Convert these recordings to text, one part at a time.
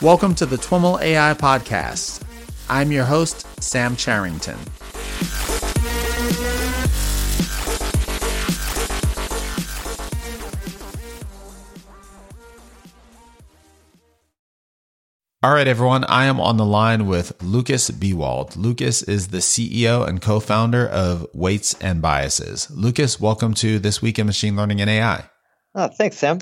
Welcome to the TWIML AI Podcast. I'm your host, Sam Charrington. All right, everyone. I am on the line with Lucas Biewald. Lucas is the CEO and co founder of Weights and Biases. Lucas, welcome to This Week in Machine Learning and AI. Oh, uh, thanks, Sam.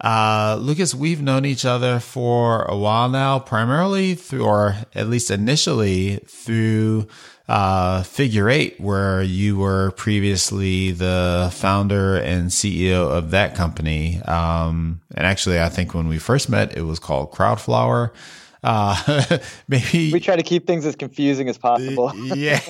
Uh, Lucas, we've known each other for a while now, primarily through, or at least initially through uh, Figure Eight, where you were previously the founder and CEO of that company. Um, and actually, I think when we first met, it was called Crowdflower. Uh, maybe we try to keep things as confusing as possible. yeah.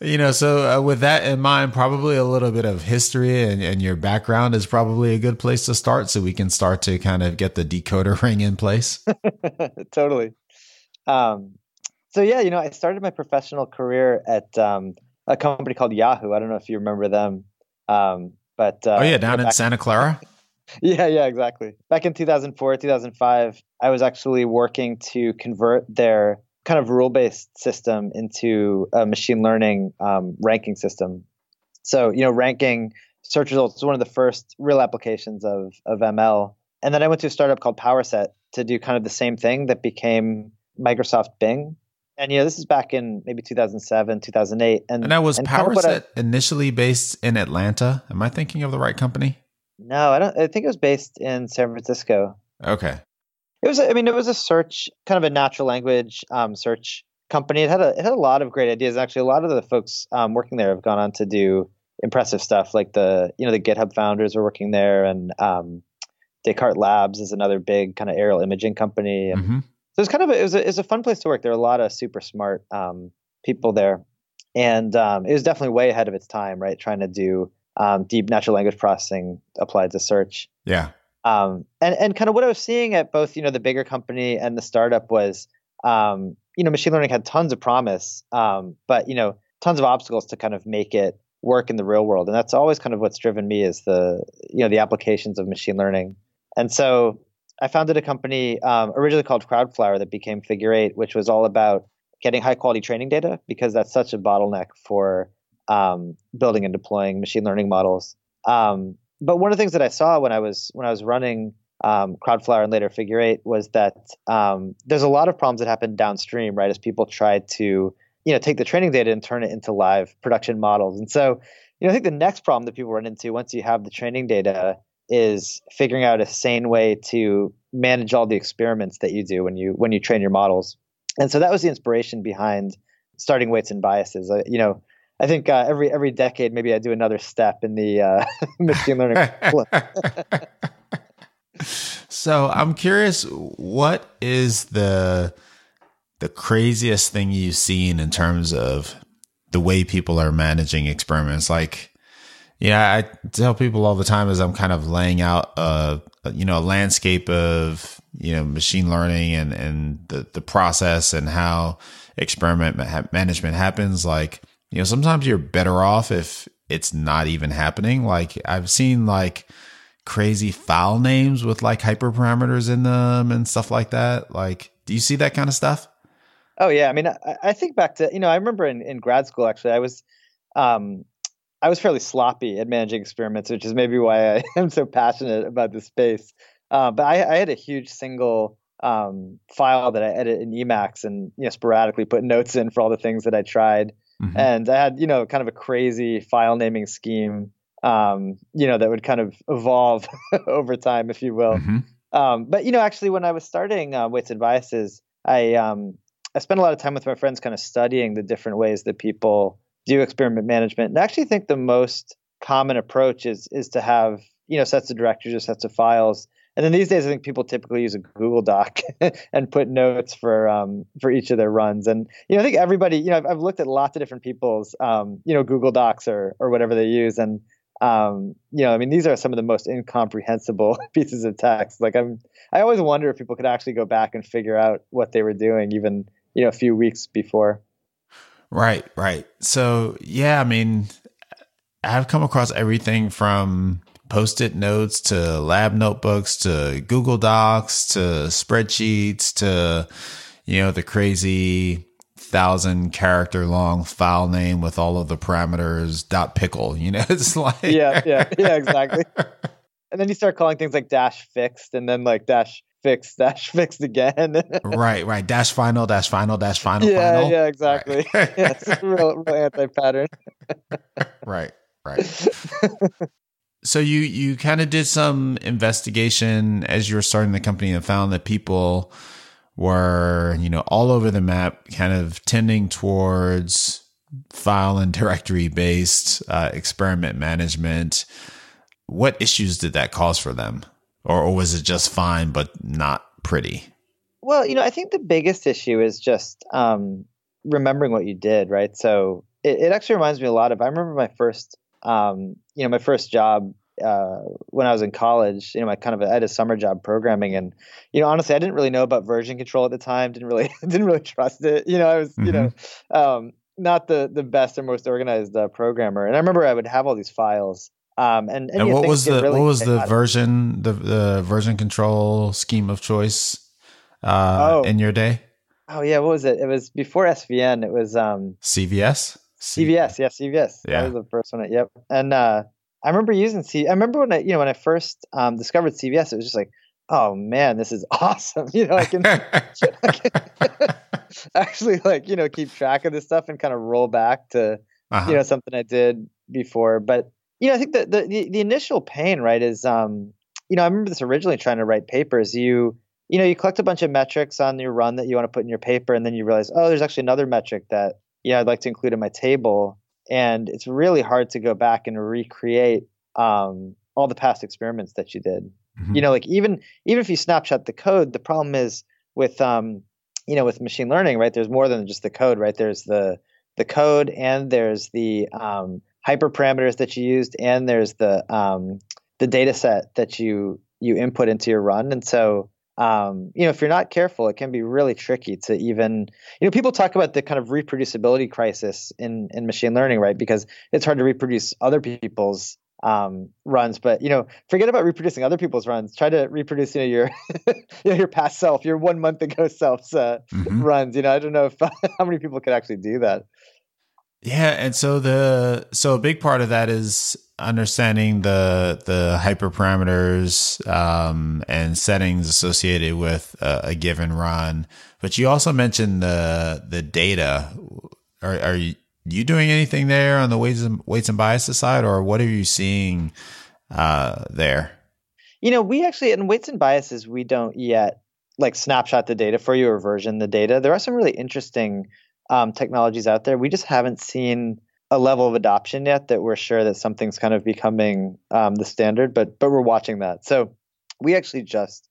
You know, so uh, with that in mind, probably a little bit of history and, and your background is probably a good place to start so we can start to kind of get the decoder ring in place. totally. Um, so, yeah, you know, I started my professional career at um, a company called Yahoo. I don't know if you remember them. Um, but uh, oh, yeah, down in Santa Clara? yeah, yeah, exactly. Back in 2004, 2005, I was actually working to convert their kind of rule based system into a machine learning um, ranking system. So, you know, ranking search results is one of the first real applications of, of ML. And then I went to a startup called PowerSet to do kind of the same thing that became Microsoft Bing. And, you know, this is back in maybe 2007, 2008. And, and that was and PowerSet kind of I, initially based in Atlanta. Am I thinking of the right company? No, I don't. I think it was based in San Francisco. Okay. It was, I mean, it was a search, kind of a natural language um, search company. It had a it had a lot of great ideas. Actually, a lot of the folks um, working there have gone on to do impressive stuff. Like the you know the GitHub founders are working there, and um, Descartes Labs is another big kind of aerial imaging company. And mm-hmm. So it's kind of a, it was a, it was a fun place to work. There are a lot of super smart um, people there, and um, it was definitely way ahead of its time. Right, trying to do um, deep natural language processing applied to search. Yeah. Um, and and kind of what I was seeing at both you know the bigger company and the startup was um, you know machine learning had tons of promise, um, but you know tons of obstacles to kind of make it work in the real world, and that's always kind of what's driven me is the you know the applications of machine learning. And so I founded a company um, originally called Crowdflower that became Figure Eight, which was all about getting high quality training data because that's such a bottleneck for um, building and deploying machine learning models. Um, but one of the things that I saw when I was when I was running um, Crowdflower and later Figure Eight was that um, there's a lot of problems that happen downstream, right? As people try to you know take the training data and turn it into live production models. And so, you know, I think the next problem that people run into once you have the training data is figuring out a sane way to manage all the experiments that you do when you when you train your models. And so that was the inspiration behind starting weights and biases. Uh, you know, I think uh, every every decade, maybe I do another step in the uh, machine learning. so I'm curious, what is the the craziest thing you've seen in terms of the way people are managing experiments? Like, yeah, I tell people all the time as I'm kind of laying out a, a you know a landscape of you know machine learning and and the the process and how experiment management happens, like you know, sometimes you're better off if it's not even happening. Like I've seen like crazy file names with like hyperparameters in them and stuff like that. Like, do you see that kind of stuff? Oh yeah. I mean, I, I think back to, you know, I remember in, in grad school, actually, I was, um, I was fairly sloppy at managing experiments, which is maybe why I am so passionate about this space. Uh, but I, I, had a huge single um, file that I edit in Emacs and you know sporadically put notes in for all the things that I tried. Mm-hmm. And I had, you know, kind of a crazy file naming scheme, um, you know, that would kind of evolve over time, if you will. Mm-hmm. Um, but, you know, actually, when I was starting uh, Weights and Biases, I, um, I spent a lot of time with my friends kind of studying the different ways that people do experiment management. And I actually think the most common approach is is to have, you know, sets of directories or sets of files and then these days, I think people typically use a Google Doc and put notes for um, for each of their runs. And you know, I think everybody, you know, I've, I've looked at lots of different people's, um, you know, Google Docs or or whatever they use, and um, you know, I mean, these are some of the most incomprehensible pieces of text. Like I'm, I always wonder if people could actually go back and figure out what they were doing, even you know, a few weeks before. Right, right. So yeah, I mean, I've come across everything from post-it notes to lab notebooks to Google Docs to spreadsheets to you know the crazy thousand character long file name with all of the parameters dot pickle. You know, it's like yeah, yeah, yeah, exactly. and then you start calling things like dash fixed and then like dash fixed dash fixed again. right, right. Dash final dash final dash final. Yeah, final. yeah, exactly. Right. yeah, it's real, real anti pattern. right, right. So you you kind of did some investigation as you were starting the company and found that people were you know all over the map kind of tending towards file and directory based uh, experiment management. What issues did that cause for them? Or, or was it just fine but not pretty? Well you know i think the biggest issue is just um, remembering what you did right? So it, it, actually reminds me a lot of i remember my first um, you know my first job uh, when I was in college, you know, I kind of I had a summer job programming, and you know, honestly, I didn't really know about version control at the time. Didn't really didn't really trust it. You know, I was mm-hmm. you know mm-hmm. um, not the the best or most organized uh, programmer. And I remember I would have all these files. Um, and, and, and what, was the, really what was the what was the version the the version control scheme of choice uh, oh. in your day? Oh yeah, what was it? It was before SVN. It was um, CVS. CVS, yeah, CVS. Yeah. That was the first one. Yep. And uh, I remember using C. I remember when I, you know, when I first um, discovered CVS, it was just like, oh man, this is awesome. You know, I can, I can actually like you know keep track of this stuff and kind of roll back to uh-huh. you know something I did before. But you know, I think the, the the initial pain, right, is um, you know, I remember this originally trying to write papers. You you know, you collect a bunch of metrics on your run that you want to put in your paper, and then you realize, oh, there's actually another metric that yeah, I'd like to include in my table and it's really hard to go back and recreate um, all the past experiments that you did. Mm-hmm. You know, like even even if you snapshot the code, the problem is with um, you know with machine learning, right? There's more than just the code, right? There's the the code and there's the um, hyperparameters that you used and there's the um, the data set that you you input into your run, and so um, you know, if you're not careful, it can be really tricky to even, you know, people talk about the kind of reproducibility crisis in in machine learning, right? Because it's hard to reproduce other people's um, runs, but you know, forget about reproducing other people's runs. Try to reproduce, you know, your you know, your past self, your one month ago self's uh, mm-hmm. runs. You know, I don't know if how many people could actually do that. Yeah, and so the so a big part of that is understanding the the hyperparameters um, and settings associated with a, a, given run. But you also mentioned the the data. Are, are you, you doing anything there on the weights and, weights and biases side, or what are you seeing uh, there? You know, we actually in weights and biases we don't yet like snapshot the data for you or version the data. There are some really interesting um, technologies out there. We just haven't seen a level of adoption yet that we're sure that something's kind of becoming um, the standard, but but we're watching that. So we actually just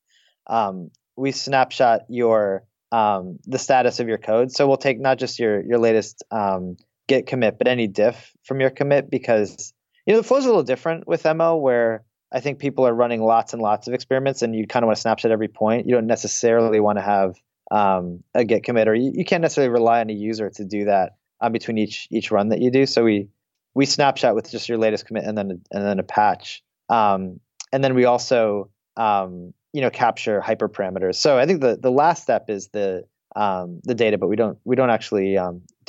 um, we snapshot your um, the status of your code. So we'll take not just your your latest um, git commit, but any diff from your commit because you know the flow is a little different with ML where I think people are running lots and lots of experiments, and you kind of want to snapshot every point. You don't necessarily want to have um, a git commit, or you, you can't necessarily rely on a user to do that um, between each each run that you do. So we we snapshot with just your latest commit and then and then a patch, um, and then we also um, you know capture hyperparameters. So I think the the last step is the um, the data, but we don't we don't actually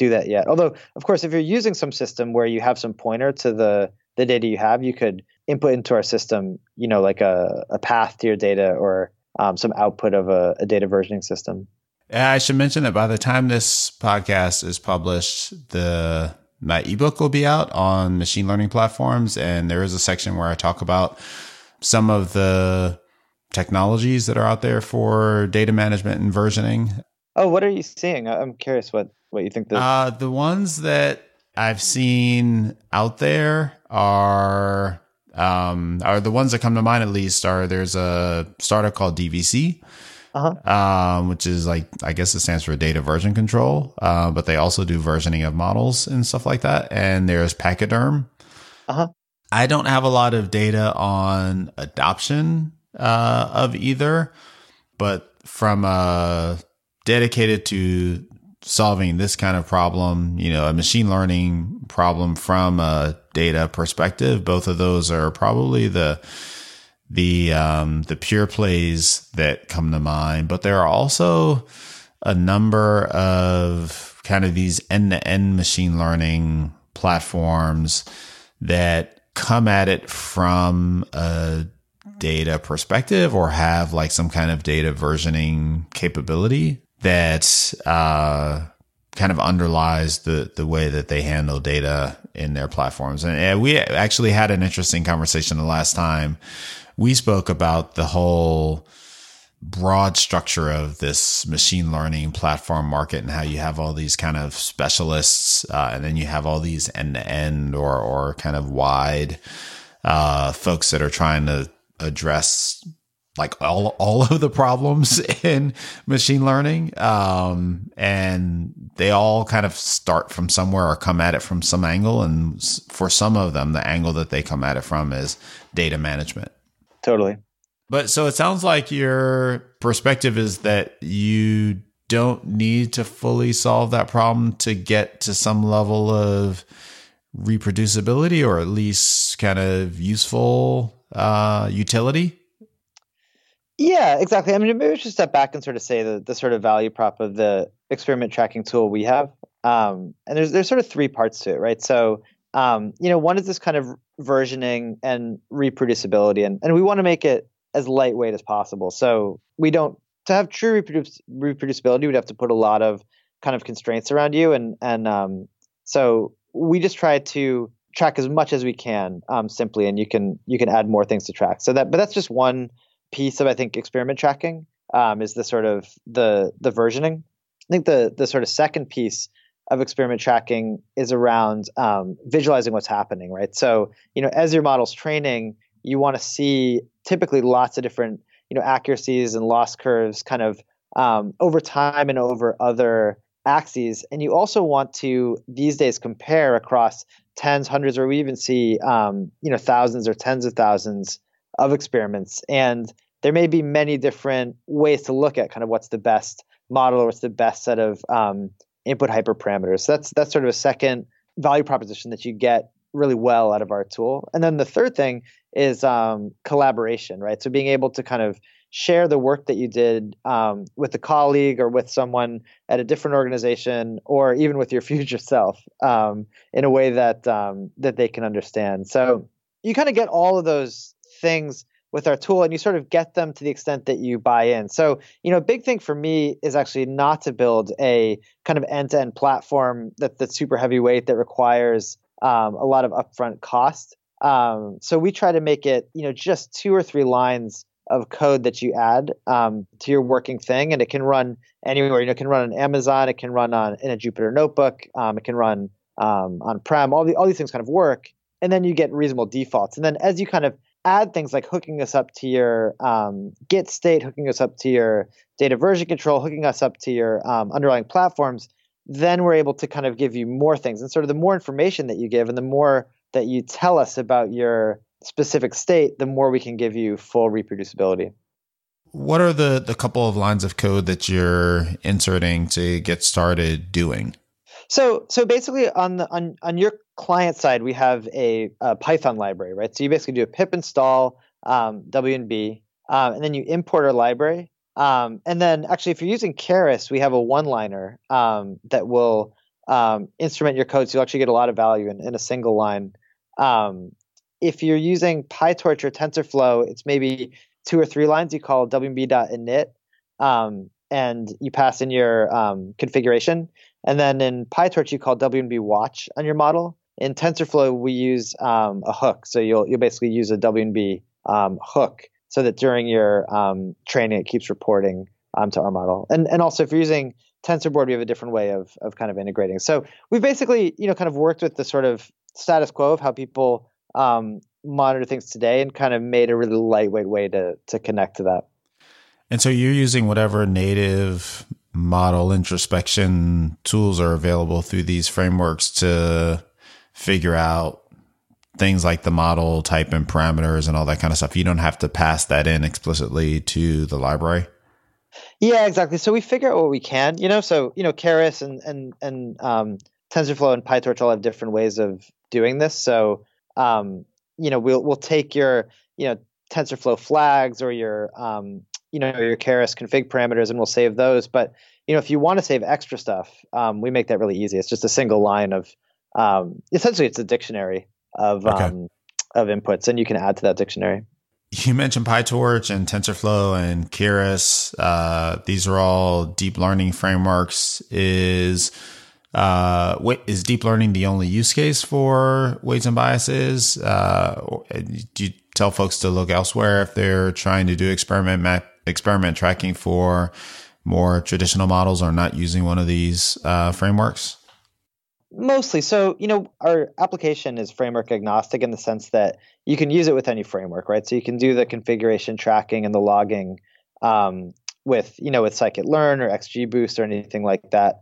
do that yet. Although, of course, if you're using some system where you have some pointer to the the data you have, you could input into our system, you know, like a, a path to your data or um, some output of a, a data versioning system. I should mention that by the time this podcast is published, the my ebook will be out on machine learning platforms, and there is a section where I talk about some of the technologies that are out there for data management and versioning. Oh, what are you seeing? I'm curious what what you think. The uh, the ones that I've seen out there are um, are the ones that come to mind at least. Are there's a startup called DVC uh-huh. um, which is like I guess it stands for data version control. Uh, but they also do versioning of models and stuff like that. And there's Pachyderm. Uh-huh. I don't have a lot of data on adoption uh, of either, but from a dedicated to solving this kind of problem, you know, a machine learning problem from a data perspective. Both of those are probably the the um, the pure plays that come to mind, but there are also a number of kind of these end to end machine learning platforms that come at it from a data perspective or have like some kind of data versioning capability that uh, kind of underlies the the way that they handle data in their platforms. And we actually had an interesting conversation the last time we spoke about the whole broad structure of this machine learning platform market and how you have all these kind of specialists uh, and then you have all these end to end or or kind of wide uh, folks that are trying to address like all all of the problems in machine learning um, and they all kind of start from somewhere or come at it from some angle and for some of them the angle that they come at it from is data management Totally. But so it sounds like your perspective is that you don't need to fully solve that problem to get to some level of reproducibility or at least kind of useful uh, utility. Yeah, exactly. I mean, maybe we should step back and sort of say the, the sort of value prop of the experiment tracking tool we have. Um, and there's there's sort of three parts to it, right? So um, you know, one is this kind of versioning and reproducibility, and, and we want to make it as lightweight as possible. So we don't to have true reproducibility, we'd have to put a lot of kind of constraints around you, and and um, so we just try to track as much as we can um, simply, and you can you can add more things to track. So that, but that's just one piece of I think experiment tracking um, is the sort of the the versioning. I think the the sort of second piece of experiment tracking is around um, visualizing what's happening, right? So, you know, as your model's training, you want to see typically lots of different, you know, accuracies and loss curves kind of um, over time and over other axes. And you also want to these days compare across tens, hundreds, or we even see, um, you know, thousands or tens of thousands of experiments. And there may be many different ways to look at kind of what's the best model or what's the best set of um, input hyperparameters. So that's that's sort of a second value proposition that you get really well out of our tool. And then the third thing is um, collaboration, right? So being able to kind of share the work that you did um, with a colleague or with someone at a different organization or even with your future self um, in a way that um, that they can understand. So you kind of get all of those things with our tool and you sort of get them to the extent that you buy in. So, you know, a big thing for me is actually not to build a kind of end-to-end platform that that's super heavyweight that requires um, a lot of upfront cost. Um, so we try to make it, you know, just two or three lines of code that you add um, to your working thing, and it can run anywhere. You know, it can run on Amazon, it can run on in a Jupyter notebook, um, it can run um, on Prem. All the all these things kind of work, and then you get reasonable defaults. And then as you kind of add things like hooking us up to your um, Git state, hooking us up to your data version control, hooking us up to your um, underlying platforms, then we're able to kind of give you more things. And sort of the more information that you give and the more that you tell us about your specific state, the more we can give you full reproducibility. What are the, the couple of lines of code that you're inserting to get started doing? So so basically on the on on your client side, we have a, a Python library, right? So you basically do a pip install um, WNB, um, and then you import our library. Um, and then actually, if you're using Keras, we have a one-liner um, that will um, instrument your code, so you'll actually get a lot of value in, in a single line. Um, if you're using PyTorch or TensorFlow, it's maybe two or three lines. You call WNB.init, and you pass in your configuration and then in PyTorch, you call WNB watch on your model. In TensorFlow, we use um, a hook. So you'll you'll basically use a WNB um, hook so that during your um, training, it keeps reporting um, to our model. And and also, if you're using TensorBoard, we have a different way of of kind of integrating. So we've basically you know kind of worked with the sort of status quo of how people um, monitor things today, and kind of made a really lightweight way to to connect to that. And so you're using whatever native model introspection tools are available through these frameworks to figure out things like the model type and parameters and all that kind of stuff. You don't have to pass that in explicitly to the library. Yeah, exactly. So we figure out what we can, you know. So you know, Keras and and and um, TensorFlow and PyTorch all have different ways of doing this. So, um, you know, we'll we'll take your you know TensorFlow flags or your um, you know your Keras config parameters, and we'll save those. But you know, if you want to save extra stuff, um, we make that really easy. It's just a single line of um, essentially it's a dictionary of okay. um, of inputs, and you can add to that dictionary. You mentioned PyTorch and TensorFlow and Keras. Uh, these are all deep learning frameworks. Is uh, is deep learning the only use case for weights and biases? Uh, do you tell folks to look elsewhere if they're trying to do experiment map, experiment tracking for more traditional models or not using one of these uh, frameworks? Mostly. So, you know, our application is framework agnostic in the sense that you can use it with any framework, right? So you can do the configuration tracking and the logging um, with, you know, with scikit-learn or XGBoost or anything like that.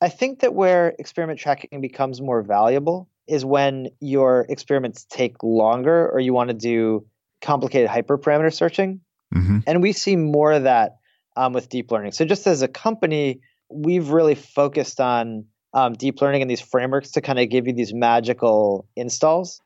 I think that where experiment tracking becomes more valuable is when your experiments take longer or you want to do complicated hyperparameter searching. Mm-hmm. And we see more of that um, with deep learning. So, just as a company, we've really focused on um, deep learning and these frameworks to kind of give you these magical installs.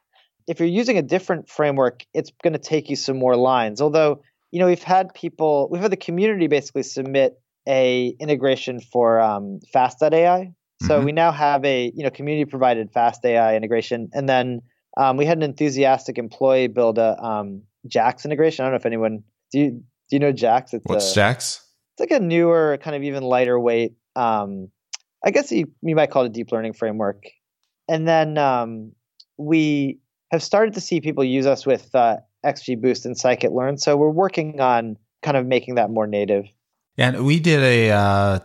If you're using a different framework, it's going to take you some more lines. Although, you know, we've had people, we've had the community basically submit a integration for um, Fast.ai. So mm-hmm. we now have a you know community provided Fast AI integration, and then um, we had an enthusiastic employee build a um, JAX integration. I don't know if anyone do you do you know JAX? It's What's a, JAX? It's like a newer, kind of even lighter weight. Um, I guess you, you might call it a deep learning framework. And then um, we have started to see people use us with uh, XGBoost and scikit-learn. So we're working on kind of making that more native. Yeah, and we did a, uh,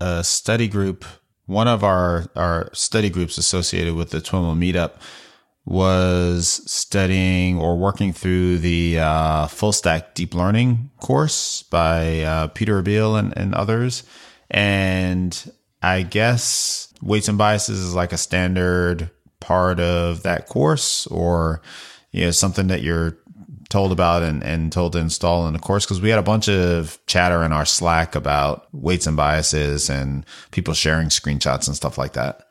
a study group. One of our our study groups associated with the TWIML meetup was studying or working through the uh, full stack deep learning course by uh, Peter Abbeel and, and others. And I guess weights and biases is like a standard part of that course or you know something that you're told about and, and told to install in the course because we had a bunch of chatter in our slack about weights and biases and people sharing screenshots and stuff like that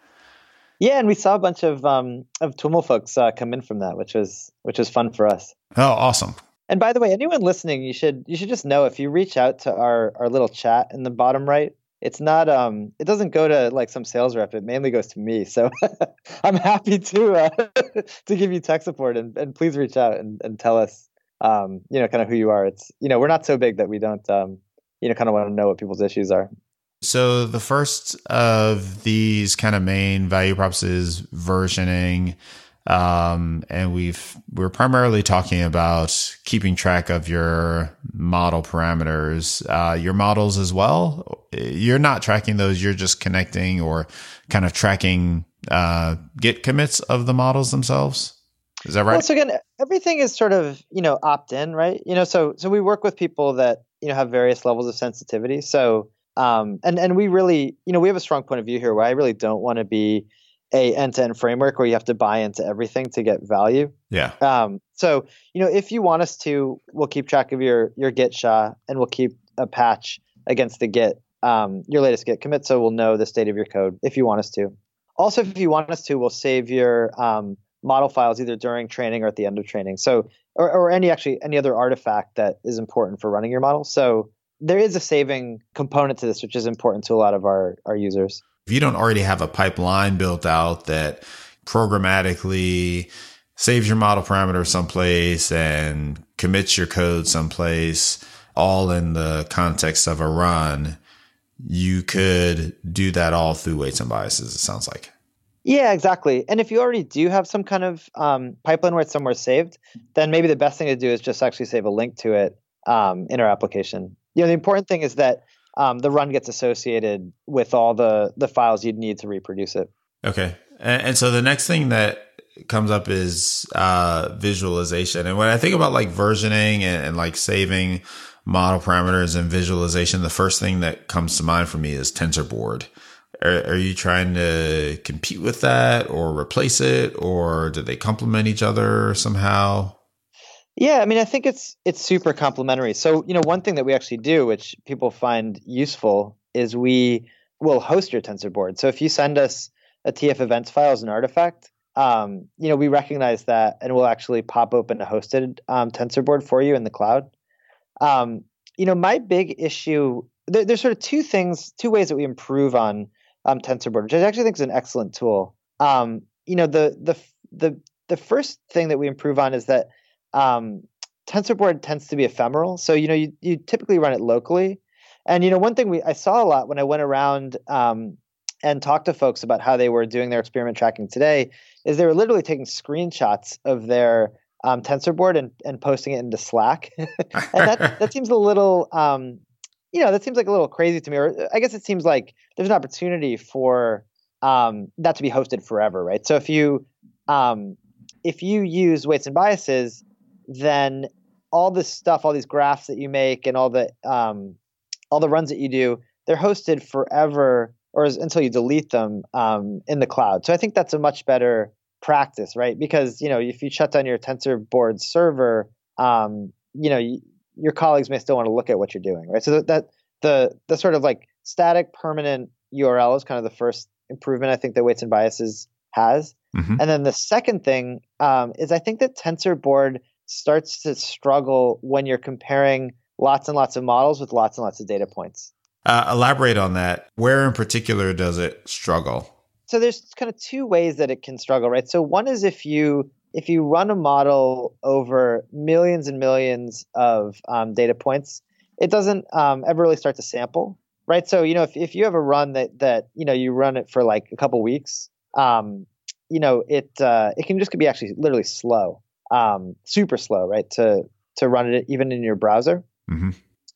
yeah and we saw a bunch of um of TWIML folks uh, come in from that which was which was fun for us. Oh awesome. And by the way anyone listening you should you should just know if you reach out to our our little chat in the bottom right it's not um it doesn't go to like some sales rep. It mainly goes to me. So i'm happy to uh, to give you tech support and, and please reach out and, and tell us um you know kind of who you are. It's you know we're not so big that we don't um you know kind of want to know what people's issues are so the first of these kind of main value props is versioning um, and we've we're primarily talking about keeping track of your model parameters, uh, your models as well. You're not tracking those; you're just connecting or kind of tracking uh, Git commits of the models themselves. Is that right? Well, so again, everything is sort of you know opt in, right? You know, so so we work with people that you know have various levels of sensitivity. So um, and and we really you know we have a strong point of view here where I really don't want to be a end-to-end framework where you have to buy into everything to get value. Yeah. Um, so you know, if you want us to, we'll keep track of your your Git SHA and we'll keep a patch against the Git um, your latest Git commit, so we'll know the state of your code if you want us to. Also, if you want us to, we'll save your um, model files either during training or at the end of training. So, or, or any actually any other artifact that is important for running your model. So there is a saving component to this, which is important to a lot of our our users. If you don't already have a pipeline built out that programmatically saves your model parameter someplace and commits your code someplace, all in the context of a run, you could do that all through weights and biases, it sounds like. Yeah, exactly. And if you already do have some kind of um, pipeline where it's somewhere saved, then maybe the best thing to do is just actually save a link to it um, in our application. You know, the important thing is that um, the run gets associated with all the the files you'd need to reproduce it. Okay, and, and so the next thing that comes up is uh, visualization. And when I think about like versioning and, and, like saving model parameters and visualization, the first thing that comes to mind for me is TensorBoard. Are, are you trying to compete with that or replace it, or do they complement each other somehow? Yeah, I mean, I think it's it's super complementary. So, you know, one thing that we actually do, which people find useful, is we will host your TensorBoard. So if you send us a TF events file as an artifact, um, you know, we recognize that and we'll actually pop open a hosted um, TensorBoard for you in the cloud. Um, you know, my big issue there, there's sort of two things, two ways that we improve on um, TensorBoard, which I actually think is an excellent tool. Um, you know, the the the the first thing that we improve on is that um, TensorBoard tends to be ephemeral. So you know, you you typically run it locally, and you know, one thing we I saw a lot when I went around um, and talked to folks about how they were doing their experiment tracking today is they were literally taking screenshots of their um, TensorBoard and, and posting it into Slack, and that that seems a little um, you know, that seems like a little crazy to me. Or I guess it seems like there's an opportunity for um, that to be hosted forever, right? So if you um, if you use weights and biases, then all this stuff, all these graphs that you make, and all the um, all the runs that you do, they're hosted forever, or until you delete them um, in the cloud. So I think that's a much better practice, right? Because you know, if you shut down your TensorBoard server, um, you know, your colleagues may still want to look at what you're doing, right? So that, that the the sort of like static permanent URL is kind of the first improvement I think that weights and biases has. Mm-hmm. And then the second thing um, is I think that TensorBoard starts to struggle when you're comparing lots and lots of models with lots and lots of data points. Uh, elaborate on that. Where in particular does it struggle? So there's kind of two ways that it can struggle, right? So one is if you if you run a model over millions and millions of um, data points, it doesn't um, ever really start to sample, right? So you know, if, if you have a run that that you know you run it for like a couple weeks, um, you know, it uh, it can just could be actually literally slow, um, super slow, right? To to run it even in your browser. Mm-hmm.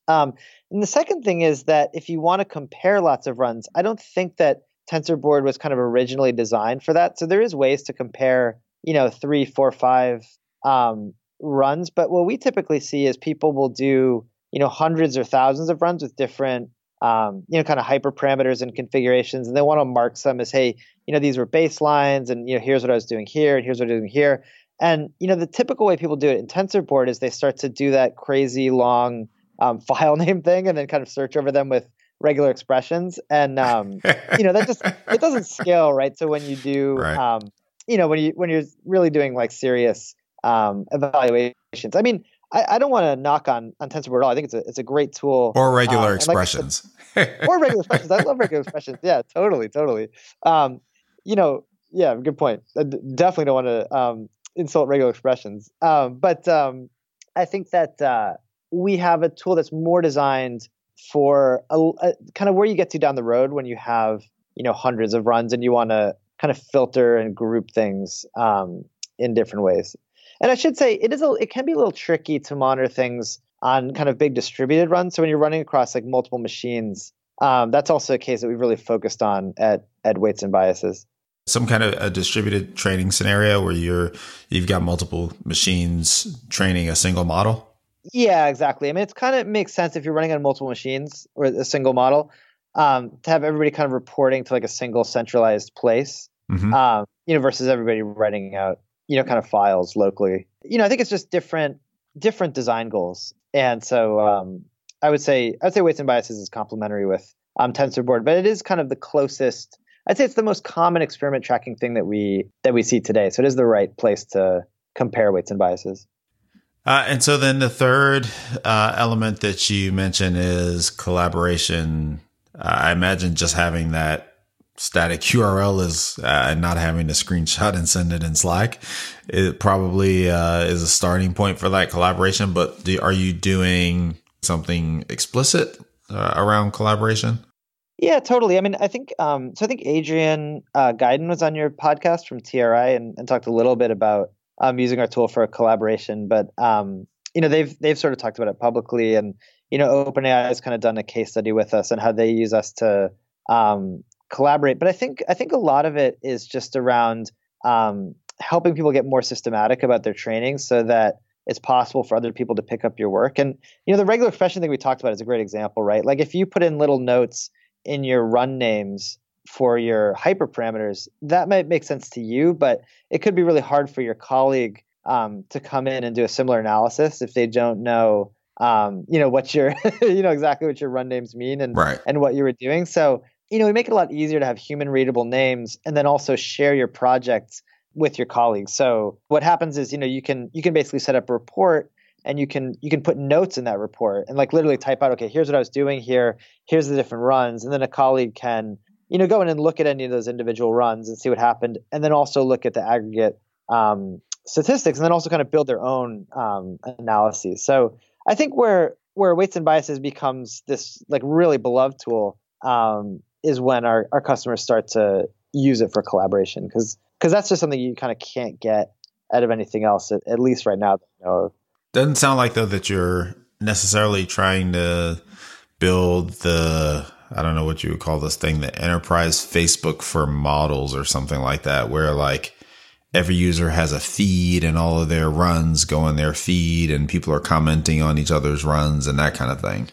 Um, and the second thing is that if you want to compare lots of runs, I don't think that TensorBoard was kind of originally designed for that. So there is ways to compare you know three, four, five um, runs. But what we typically see is people will do you know hundreds or thousands of runs with different um, you know kind of hyperparameters and configurations, and they want to mark some as hey, you know these were baselines, and you know here's what I was doing here, and here's what I'm doing here. And you know the typical way people do it in TensorBoard is they start to do that crazy long um, file name thing, and then kind of search over them with regular expressions and um, you know that just it doesn't scale right so when you do right. um, you know when you when you're really doing like serious um, evaluations. I mean, I, I don't want to knock on on TensorBoard at all. I think it's a it's a great tool. Or regular um, expressions. Like said, or regular expressions. I love regular expressions. Yeah, totally, totally. Um, you know, yeah, good point. I definitely don't want to um, insult regular expressions. Um, but um, I think that uh, we have a tool that's more designed for a, a, kind of where you get to down the road when you have you know hundreds of runs and you want to kind of filter and group things um, in different ways. And I should say it is a, it can be a little tricky to monitor things on kind of big distributed runs. So when you're running across like multiple machines, um, that's also a case that we've really focused on at at weights and biases. Some kind of a distributed training scenario where you're you've got multiple machines training a single model. Yeah, exactly. I mean, it's kind of makes sense if you're running on multiple machines or a single model um, to have everybody kind of reporting to like a single centralized place, mm-hmm. um, you know, versus everybody writing out, you know, kind of files locally. You know, I think it's just different, different design goals. And so um, I would say, I'd say weights and biases is complementary with um, TensorBoard, but it is kind of the closest. I'd say it's the most common experiment tracking thing that we that we see today. So it is the right place to compare weights and biases. Uh, and so then the third uh, element that you mentioned is collaboration I imagine just having that static URL is uh, and not having to screenshot and send it in Slack. It probably uh, is a starting point for that collaboration. But do, are you doing something explicit uh, around collaboration? Yeah, totally. I mean, I think um, so. I think Adrien uh, Gaidon was on your podcast from TRI and, and talked a little bit about um, using our tool for a collaboration. But um, you know, they've they've sort of talked about it publicly, and you know, OpenAI has kind of done a case study with us and how they use us to um, collaborate. But I think I think a lot of it is just around um, helping people get more systematic about their training, so that it's possible for other people to pick up your work. And you know, the regular expression thing we talked about is a great example, right? Like if you put in little notes in your run names for your hyperparameters, that might make sense to you, but it could be really hard for your colleague um, to come in and do a similar analysis if they don't know um, you know what your you know exactly what your run names mean and right. and what you were doing. So you know, we make it a lot easier to have human readable names and then also share your projects with your colleagues. So what happens is, you know, you can you can basically set up a report and you can you can put notes in that report and like literally type out, okay, here's what I was doing here, here's the different runs, and then a colleague can, you know, go in and look at any of those individual runs and see what happened, and then also look at the aggregate um, statistics, and then also kind of build their own um, analyses. So I think where where weights and biases becomes this like really beloved tool um, is when our, our customers start to use it for collaboration because because that's just something you kind of can't get out of anything else at, at least right now. Doesn't sound like though that you're necessarily trying to build the I don't know what you would call this thing, the enterprise Facebook for models or something like that, where like every user has a feed and all of their runs go in their feed and people are commenting on each other's runs and that kind of thing.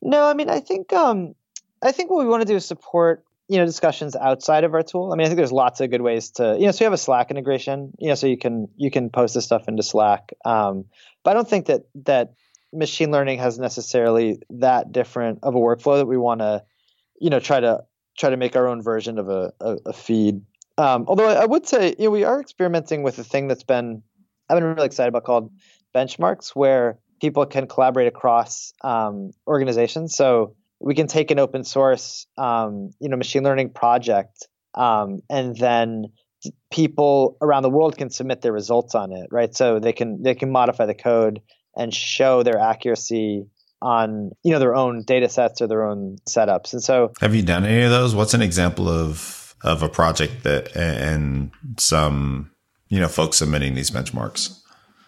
No, I mean I think um I think what we want to do is support you know discussions outside of our tool. I mean I think there's lots of good ways to you know so we have a Slack integration, you know so you can you can post this stuff into Slack. Um but I don't think that that machine learning has necessarily that different of a workflow that we want to you know try to try to make our own version of a, a, a feed um, although I would say, you know, we are experimenting with a thing that's been I've been really excited about called benchmarks, where people can collaborate across um, organizations. So we can take an open source, um, you know, machine learning project, um, and then people around the world can submit their results on it, right? So they can they can modify the code and show their accuracy on you know their own data sets or their own setups. And so, have you done any of those? What's an example of of a project that and some you know folks submitting these benchmarks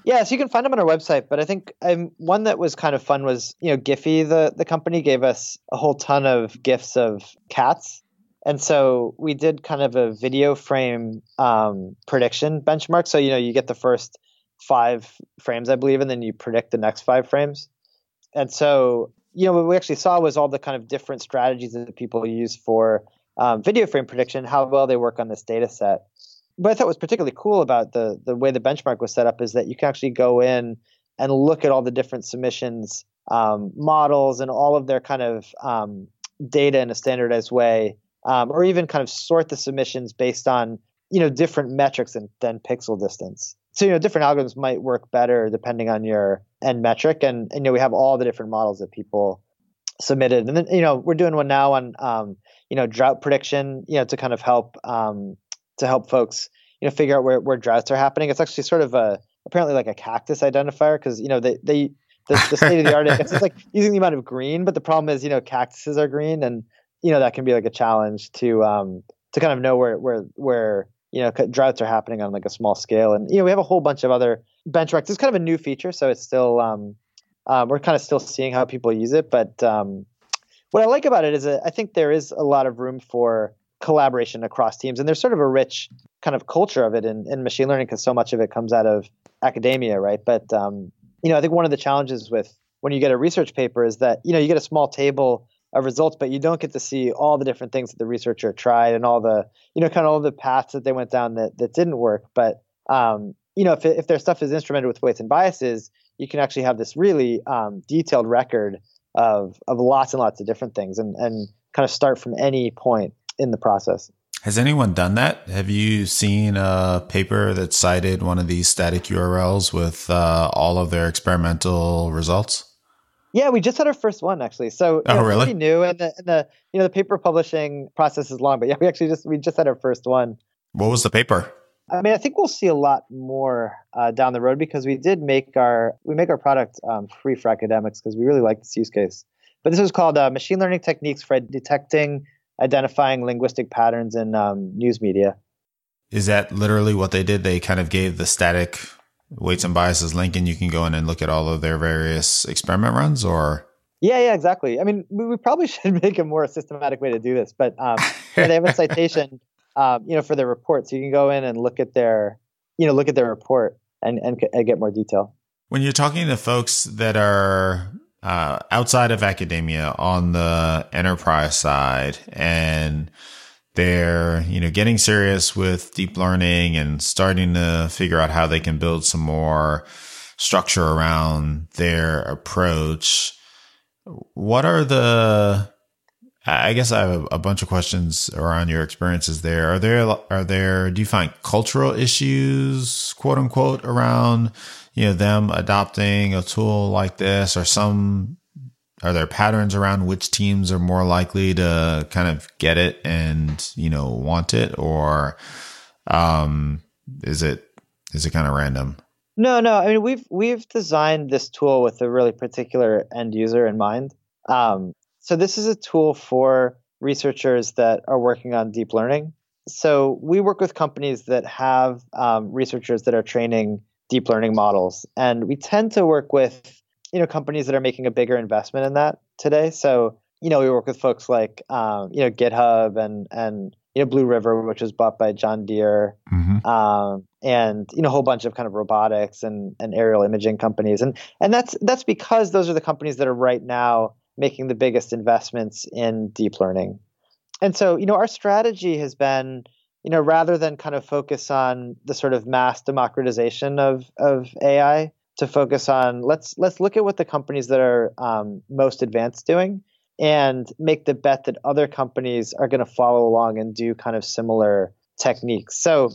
yeah so you can find them on our website but i think um, one that was kind of fun was you know giphy the, the company gave us a whole ton of gifs of cats and so we did kind of a video frame um, prediction benchmark so you know you get the first five frames i believe and then you predict the next five frames and so you know what we actually saw was all the kind of different strategies that people use for um, video frame prediction, how well they work on this data set. What I thought was particularly cool about the the way the benchmark was set up is that you can actually go in and look at all the different submissions um, models and all of their kind of um, data in a standardized way, um, or even kind of sort the submissions based on you know different metrics than, than pixel distance. So you know different algorithms might work better depending on your end metric, and, and you know we have all the different models that people submitted, and then you know we're doing one now on um, you know drought prediction you know to kind of help um, to help folks you know figure out where, where droughts are happening. It's actually sort of a apparently like a cactus identifier because you know they they the, the state of the art it's like using the amount of green but the problem is you know cactuses are green and you know that can be like a challenge to um to kind of know where where where you know droughts are happening on like a small scale. And you know we have a whole bunch of other benchmarks it's kind of a new feature so it's still um, um we're kind of still seeing how people use it. But um what I like about it is that I think there is a lot of room for collaboration across teams, and there's sort of a rich kind of culture of it in, in machine learning because so much of it comes out of academia, right? But um, you know, I think one of the challenges with when you get a research paper is that you know you get a small table of results, but you don't get to see all the different things that the researcher tried and all the you know kind of all the paths that they went down that that didn't work. But um, you know, if if their stuff is instrumented with weights and biases, you can actually have this really um, detailed record of of lots and lots of different things and and kind of start from any point in the process. Has anyone done that? Have you seen a paper that cited one of these static URLs with uh, all of their experimental results? Yeah, we just had our first one actually. So oh, know, really? Pretty new, and the, and the you know the paper publishing process is long, but yeah, we actually just we just had our first one. What was the paper? I mean, I think we'll see a lot more uh, down the road because we did make our we make our product um, free for academics because we really like this use case. But this was called uh, machine learning techniques for detecting, identifying linguistic patterns in um, news media. Is that literally what they did? They kind of gave the static weights and biases link, and you can go in and look at all of their various experiment runs, or yeah, yeah, exactly. I mean, we, we probably should make a more systematic way to do this, but um, yeah, they have a citation um, you know, for their reports. You can go in and look at their, you know, look at their report and, and, and get more detail. When you're talking to folks that are uh, outside of academia on the enterprise side and they're you know getting serious with deep learning and starting to figure out how they can build some more structure around their approach what are the I guess I have a, a, bunch of questions around your experiences there. Are there are there do you find cultural issues, quote unquote, around you know them adopting a tool like this, or some are there patterns around which teams are more likely to kind of get it and you know want it, or um, is it is it kind of random? No, no. I mean, we've we've designed this tool with a really particular end user in mind. Um, so this is a tool for researchers that are working on deep learning. So we work with companies that have um, researchers that are training deep learning models, and we tend to work with you know companies that are making a bigger investment in that today. So you know we work with folks like um, you know GitHub and and you know Blue River, which was bought by John Deere, mm-hmm. um, and you know a whole bunch of kind of robotics and and aerial imaging companies, and and that's that's because those are the companies that are right now making the biggest investments in deep learning. And so, you know, our strategy has been, you know, rather than kind of focus on the sort of mass democratization of of AI, to focus on let's let's look at what the companies that are um, most advanced doing and make the bet that other companies are going to follow along and do kind of similar techniques. So,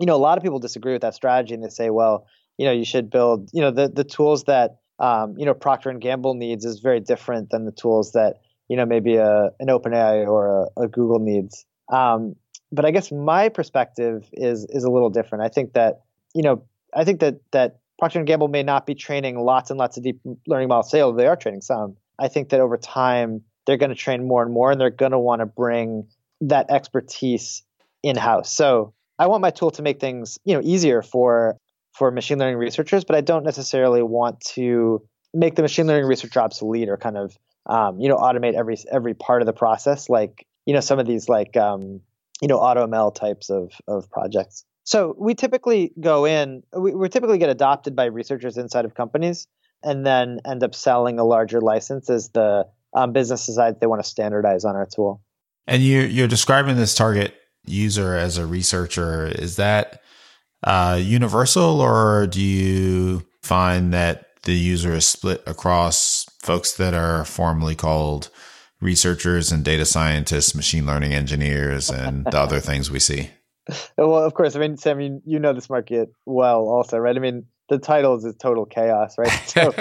you know, a lot of people disagree with that strategy and they say, well, you know, you should build, you know, the the tools that um, you know Procter and Gamble needs is very different than the tools that you know maybe a an OpenAI or a, a Google needs. Um, but I guess my perspective is is a little different. I think that you know I think that that Procter and Gamble may not be training lots and lots of deep learning models. Say, oh, they are training some. I think that over time they're going to train more and more, and they're going to want to bring that expertise in house. So I want my tool to make things you know easier for for machine learning researchers, but I don't necessarily want to make the machine learning researcher obsolete or kind of um, you know automate every every part of the process like you know some of these like um, you know AutoML types of of projects. So we typically go in, we, we typically get adopted by researchers inside of companies, and then end up selling a larger license as the um, business decides they want to standardize on our tool. And you you're describing this target user as a researcher. Is that uh, universal, or do you find that the user is split across folks that are formally called researchers and data scientists, machine learning engineers, and the other things we see? Well, of course. I mean, Sam, you, you know this market well, also, right? I mean, the titles is total chaos, right? So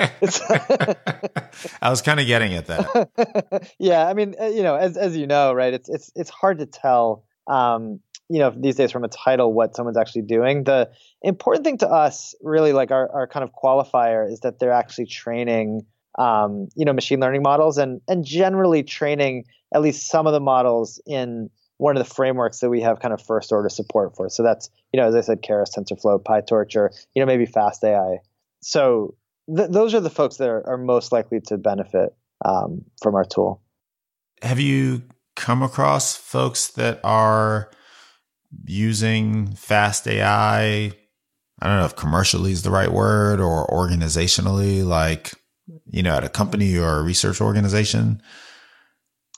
I was kind of getting at that. yeah, I mean, uh, you know, as as you know, right? It's it's it's hard to tell um, you know these days from a title what someone's actually doing the important thing to us really like our, our kind of qualifier is that they're actually training um, you know machine learning models and and generally training at least some of the models in one of the frameworks that we have kind of first order support for. So that's you know as i said keras tensorflow pytorch or you know maybe fast ai so th- those are the folks that are, are most likely to benefit um, from our tool. Have you come across folks that are using fast AI. I don't know if commercially is the right word or organizationally, like, you know, at a company or a research organization,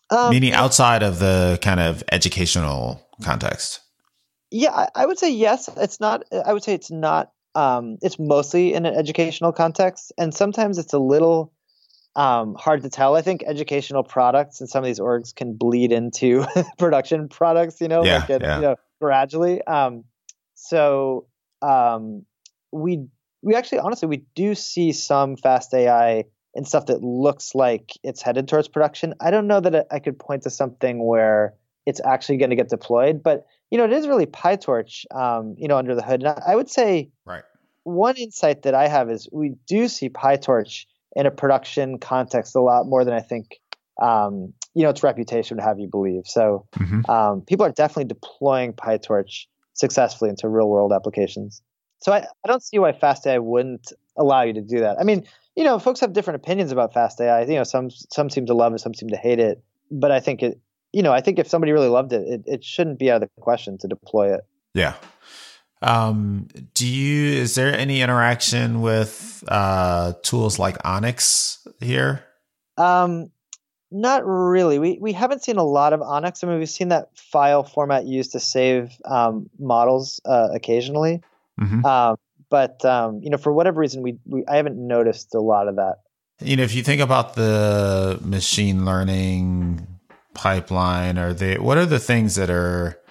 um, meaning outside of the kind of educational context. Yeah, I would say yes. It's not, I would say it's not, um, it's mostly in an educational context. And sometimes it's a little um, hard to tell. I think educational products and some of these orgs can bleed into production products, you know, yeah, like, yeah. you know, gradually. Um, so um, we we actually honestly we do see some fast AI and stuff that looks like it's headed towards production. I don't know that I could point to something where it's actually going to get deployed, but you know it is really PyTorch, um, you know, under the hood. And I would say right. one insight that I have is we do see PyTorch in a production context a lot more than I think um, you know its reputation would have you believe. So mm-hmm. um, people are definitely deploying PyTorch successfully into real world applications. So I, I don't see why FastAI wouldn't allow you to do that. I mean, you know, folks have different opinions about fast AI. You know, some some seem to love it, some seem to hate it. But I think it, you know, I think if somebody really loved it, it, it shouldn't be out of the question to deploy it. Yeah. Um, do you is there any interaction with uh, tools like ONNX here? Um, not really. We we haven't seen a lot of ONNX. I mean, we've seen that file format used to save um, models uh, occasionally, mm-hmm. um, but um, you know, for whatever reason, we, we I haven't noticed a lot of that. You know, if you think about the machine learning pipeline? or the What are the things that are?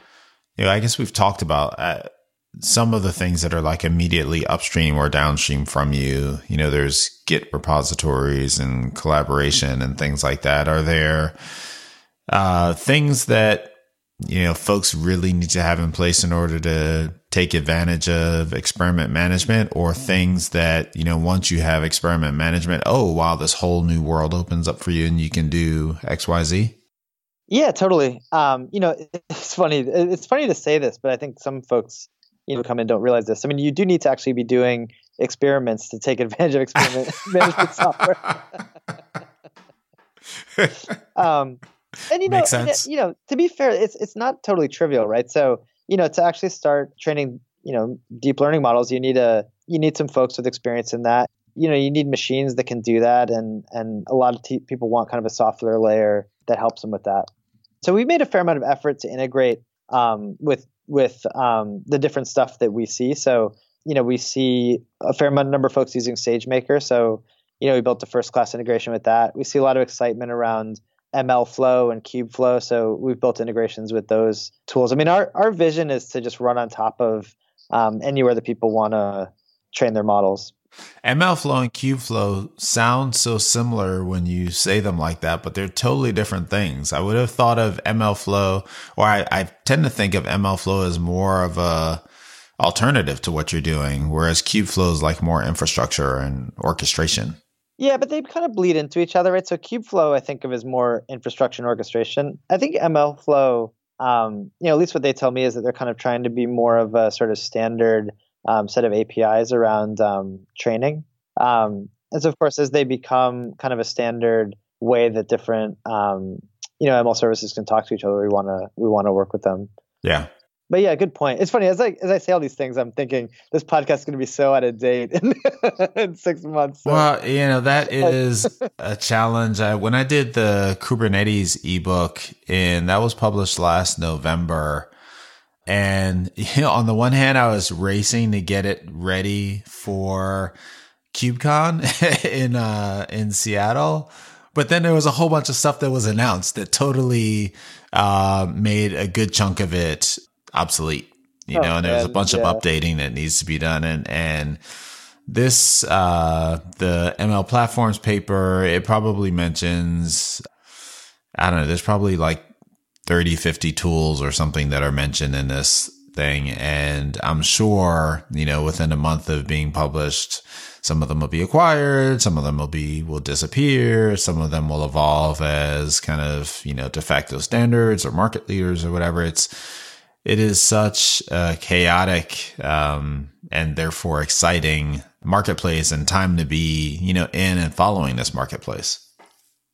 You know, I guess we've talked about uh, some of the things that are like immediately upstream or downstream from you. You know, there's Git repositories and collaboration and things like that. Are there uh, things that you know folks really need to have in place in order to take advantage of experiment management or things that you know once you have experiment management oh wow this whole new world opens up for you and you can do xyz yeah totally. Um, you know it's funny it's funny to say this but i think some folks you know come in don't realize this. I mean you do need to actually be doing experiments to take advantage of experiment management software. Um, and you know, you know, to be fair, it's it's not totally trivial, right? So you know, to actually start training, you know, deep learning models, you need a you need some folks with experience in that. You know, you need machines that can do that, and and a lot of t- people want kind of a software layer that helps them with that. So we made a fair amount of effort to integrate um, with with um, the different stuff that we see. So you know, we see a fair amount number of folks using SageMaker. So you know, we built the first class integration with that. We see a lot of excitement around MLflow and Kubeflow. So we've built integrations with those tools. I mean, our, our vision is to just run on top of um, anywhere that people want to train their models. MLflow and Kubeflow sound so similar when you say them like that, but they're totally different things. I would have thought of MLflow, or I, I tend to think of MLflow as more of a alternative to what you're doing, whereas Kubeflow is like more infrastructure and orchestration. Yeah, but they kind of bleed into each other, right? So Kubeflow, I think of as more infrastructure and orchestration. I think MLflow, um, you know, at least what they tell me is that they're kind of trying to be more of a sort of standard um, set of APIs around um, training. Um, and so, of course, as they become kind of a standard way that different, um, you know, ML services can talk to each other, we want to we want to work with them. Yeah but yeah, good point. It's funny as I as I say all these things, I'm thinking this podcast is going to be so out of date in, in six months. So. Well, you know that is a challenge. I, when I did the Kubernetes ebook, and that was published last November, and you know, on the one hand, I was racing to get it ready for KubeCon in uh, in Seattle, but then there was a whole bunch of stuff that was announced that totally uh, made a good chunk of it obsolete, you oh, know, and there's a bunch yeah. of updating that needs to be done. And, and this, uh, the ML platforms paper, it probably mentions, I don't know, there's probably like 30, 50 tools or something that are mentioned in this thing. And I'm sure, you know, within a month of being published, some of them will be acquired. Some of them will be, will disappear. Some of them will evolve as kind of, you know, de facto standards or market leaders or whatever. It's, it is such a chaotic um, and therefore exciting marketplace and time to be you know in and following this marketplace.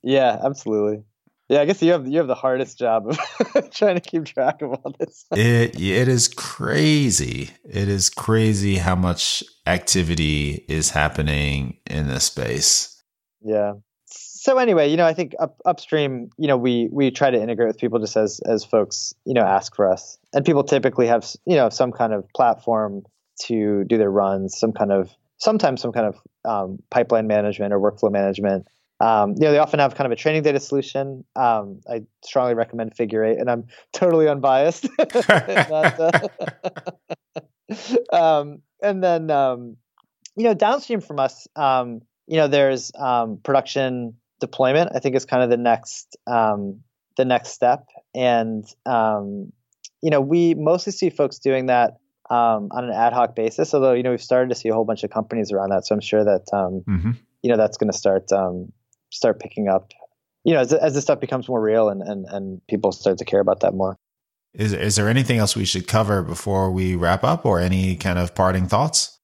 Yeah absolutely. Yeah i guess you have you have the hardest job of trying to keep track of all this it it is crazy. It is crazy how much activity is happening in this space. Yeah so anyway, you know, I think up, upstream, you know, we we try to integrate with people just as as folks, you know, ask for us, and people typically have you know some kind of platform to do their runs, some kind of sometimes some kind of um, pipeline management or workflow management. Um, you know, they often have kind of a training data solution. Um, I strongly recommend Figure Eight, and I'm totally unbiased. uh, um, and then, um, you know, downstream from us, um, you know, there's production deployment. I think is kind of the next um, the next step, and um, you know we mostly see folks doing that um, on an ad hoc basis. Although you know we've started to see a whole bunch of companies around that, so I'm sure that um, mm-hmm. you know that's going to start um, start picking up. You know, as, as this stuff becomes more real and, and and people start to care about that more. Is is there anything else we should cover before we wrap up, or any kind of parting thoughts?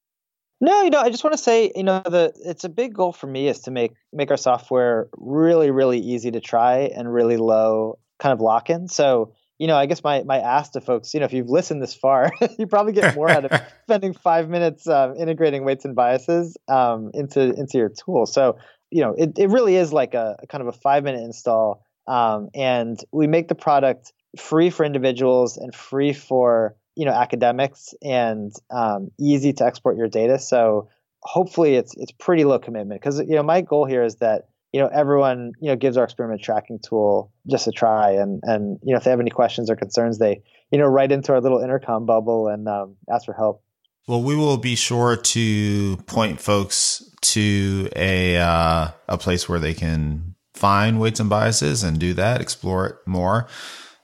No, you know, I just want to say, you know, the it's a big goal for me is to make make our software really, really easy to try and really low kind of lock in. So, you know, I guess my my ask to folks, you know, if you've listened this far, you probably get more out of spending five minutes um, integrating weights and biases um, into into your tool. So, you know, it it really is like a, a kind of a five minute install, um, and we make the product free for individuals and free for you know academics and um, easy to export your data. So hopefully it's it's pretty low commitment because you know my goal here is that you know, everyone, you know, gives our experiment tracking tool just a try. And, and, you know, if they have any questions or concerns, they, you know, write into our little intercom bubble and um, ask for help. Well, we will be sure to point folks to a, uh, a place where they can find weights and biases and do that, explore it more.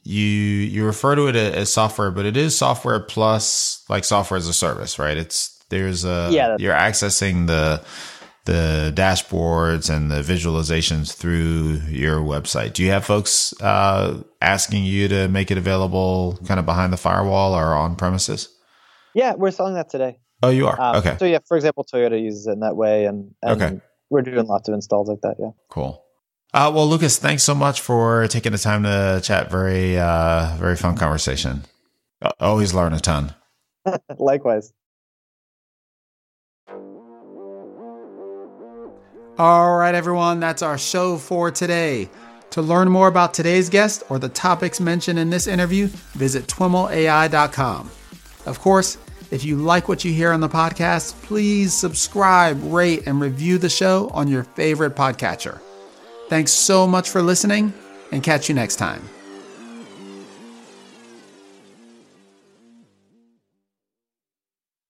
You, you refer to it as software, but it is software plus like software as a service, right? It's, there's a, yeah, you're accessing the, the dashboards and the visualizations through your website. Do you have folks uh, asking you to make it available kind of behind the firewall or on premises? Yeah, we're selling that today. Oh, you are? Um, okay. So, yeah, for example, Toyota uses it in that way. And, and okay. we're doing lots of installs like that. Yeah. Cool. Uh, well, Lukas, thanks so much for taking the time to chat. Very, uh, very fun conversation. Always learn a ton. Likewise. All right, everyone, that's our show for today. To learn more about today's guest or the topics mentioned in this interview, visit twimlai.com. Of course, if you like what you hear on the podcast, please subscribe, rate, and review the show on your favorite podcatcher. Thanks so much for listening, and catch you next time.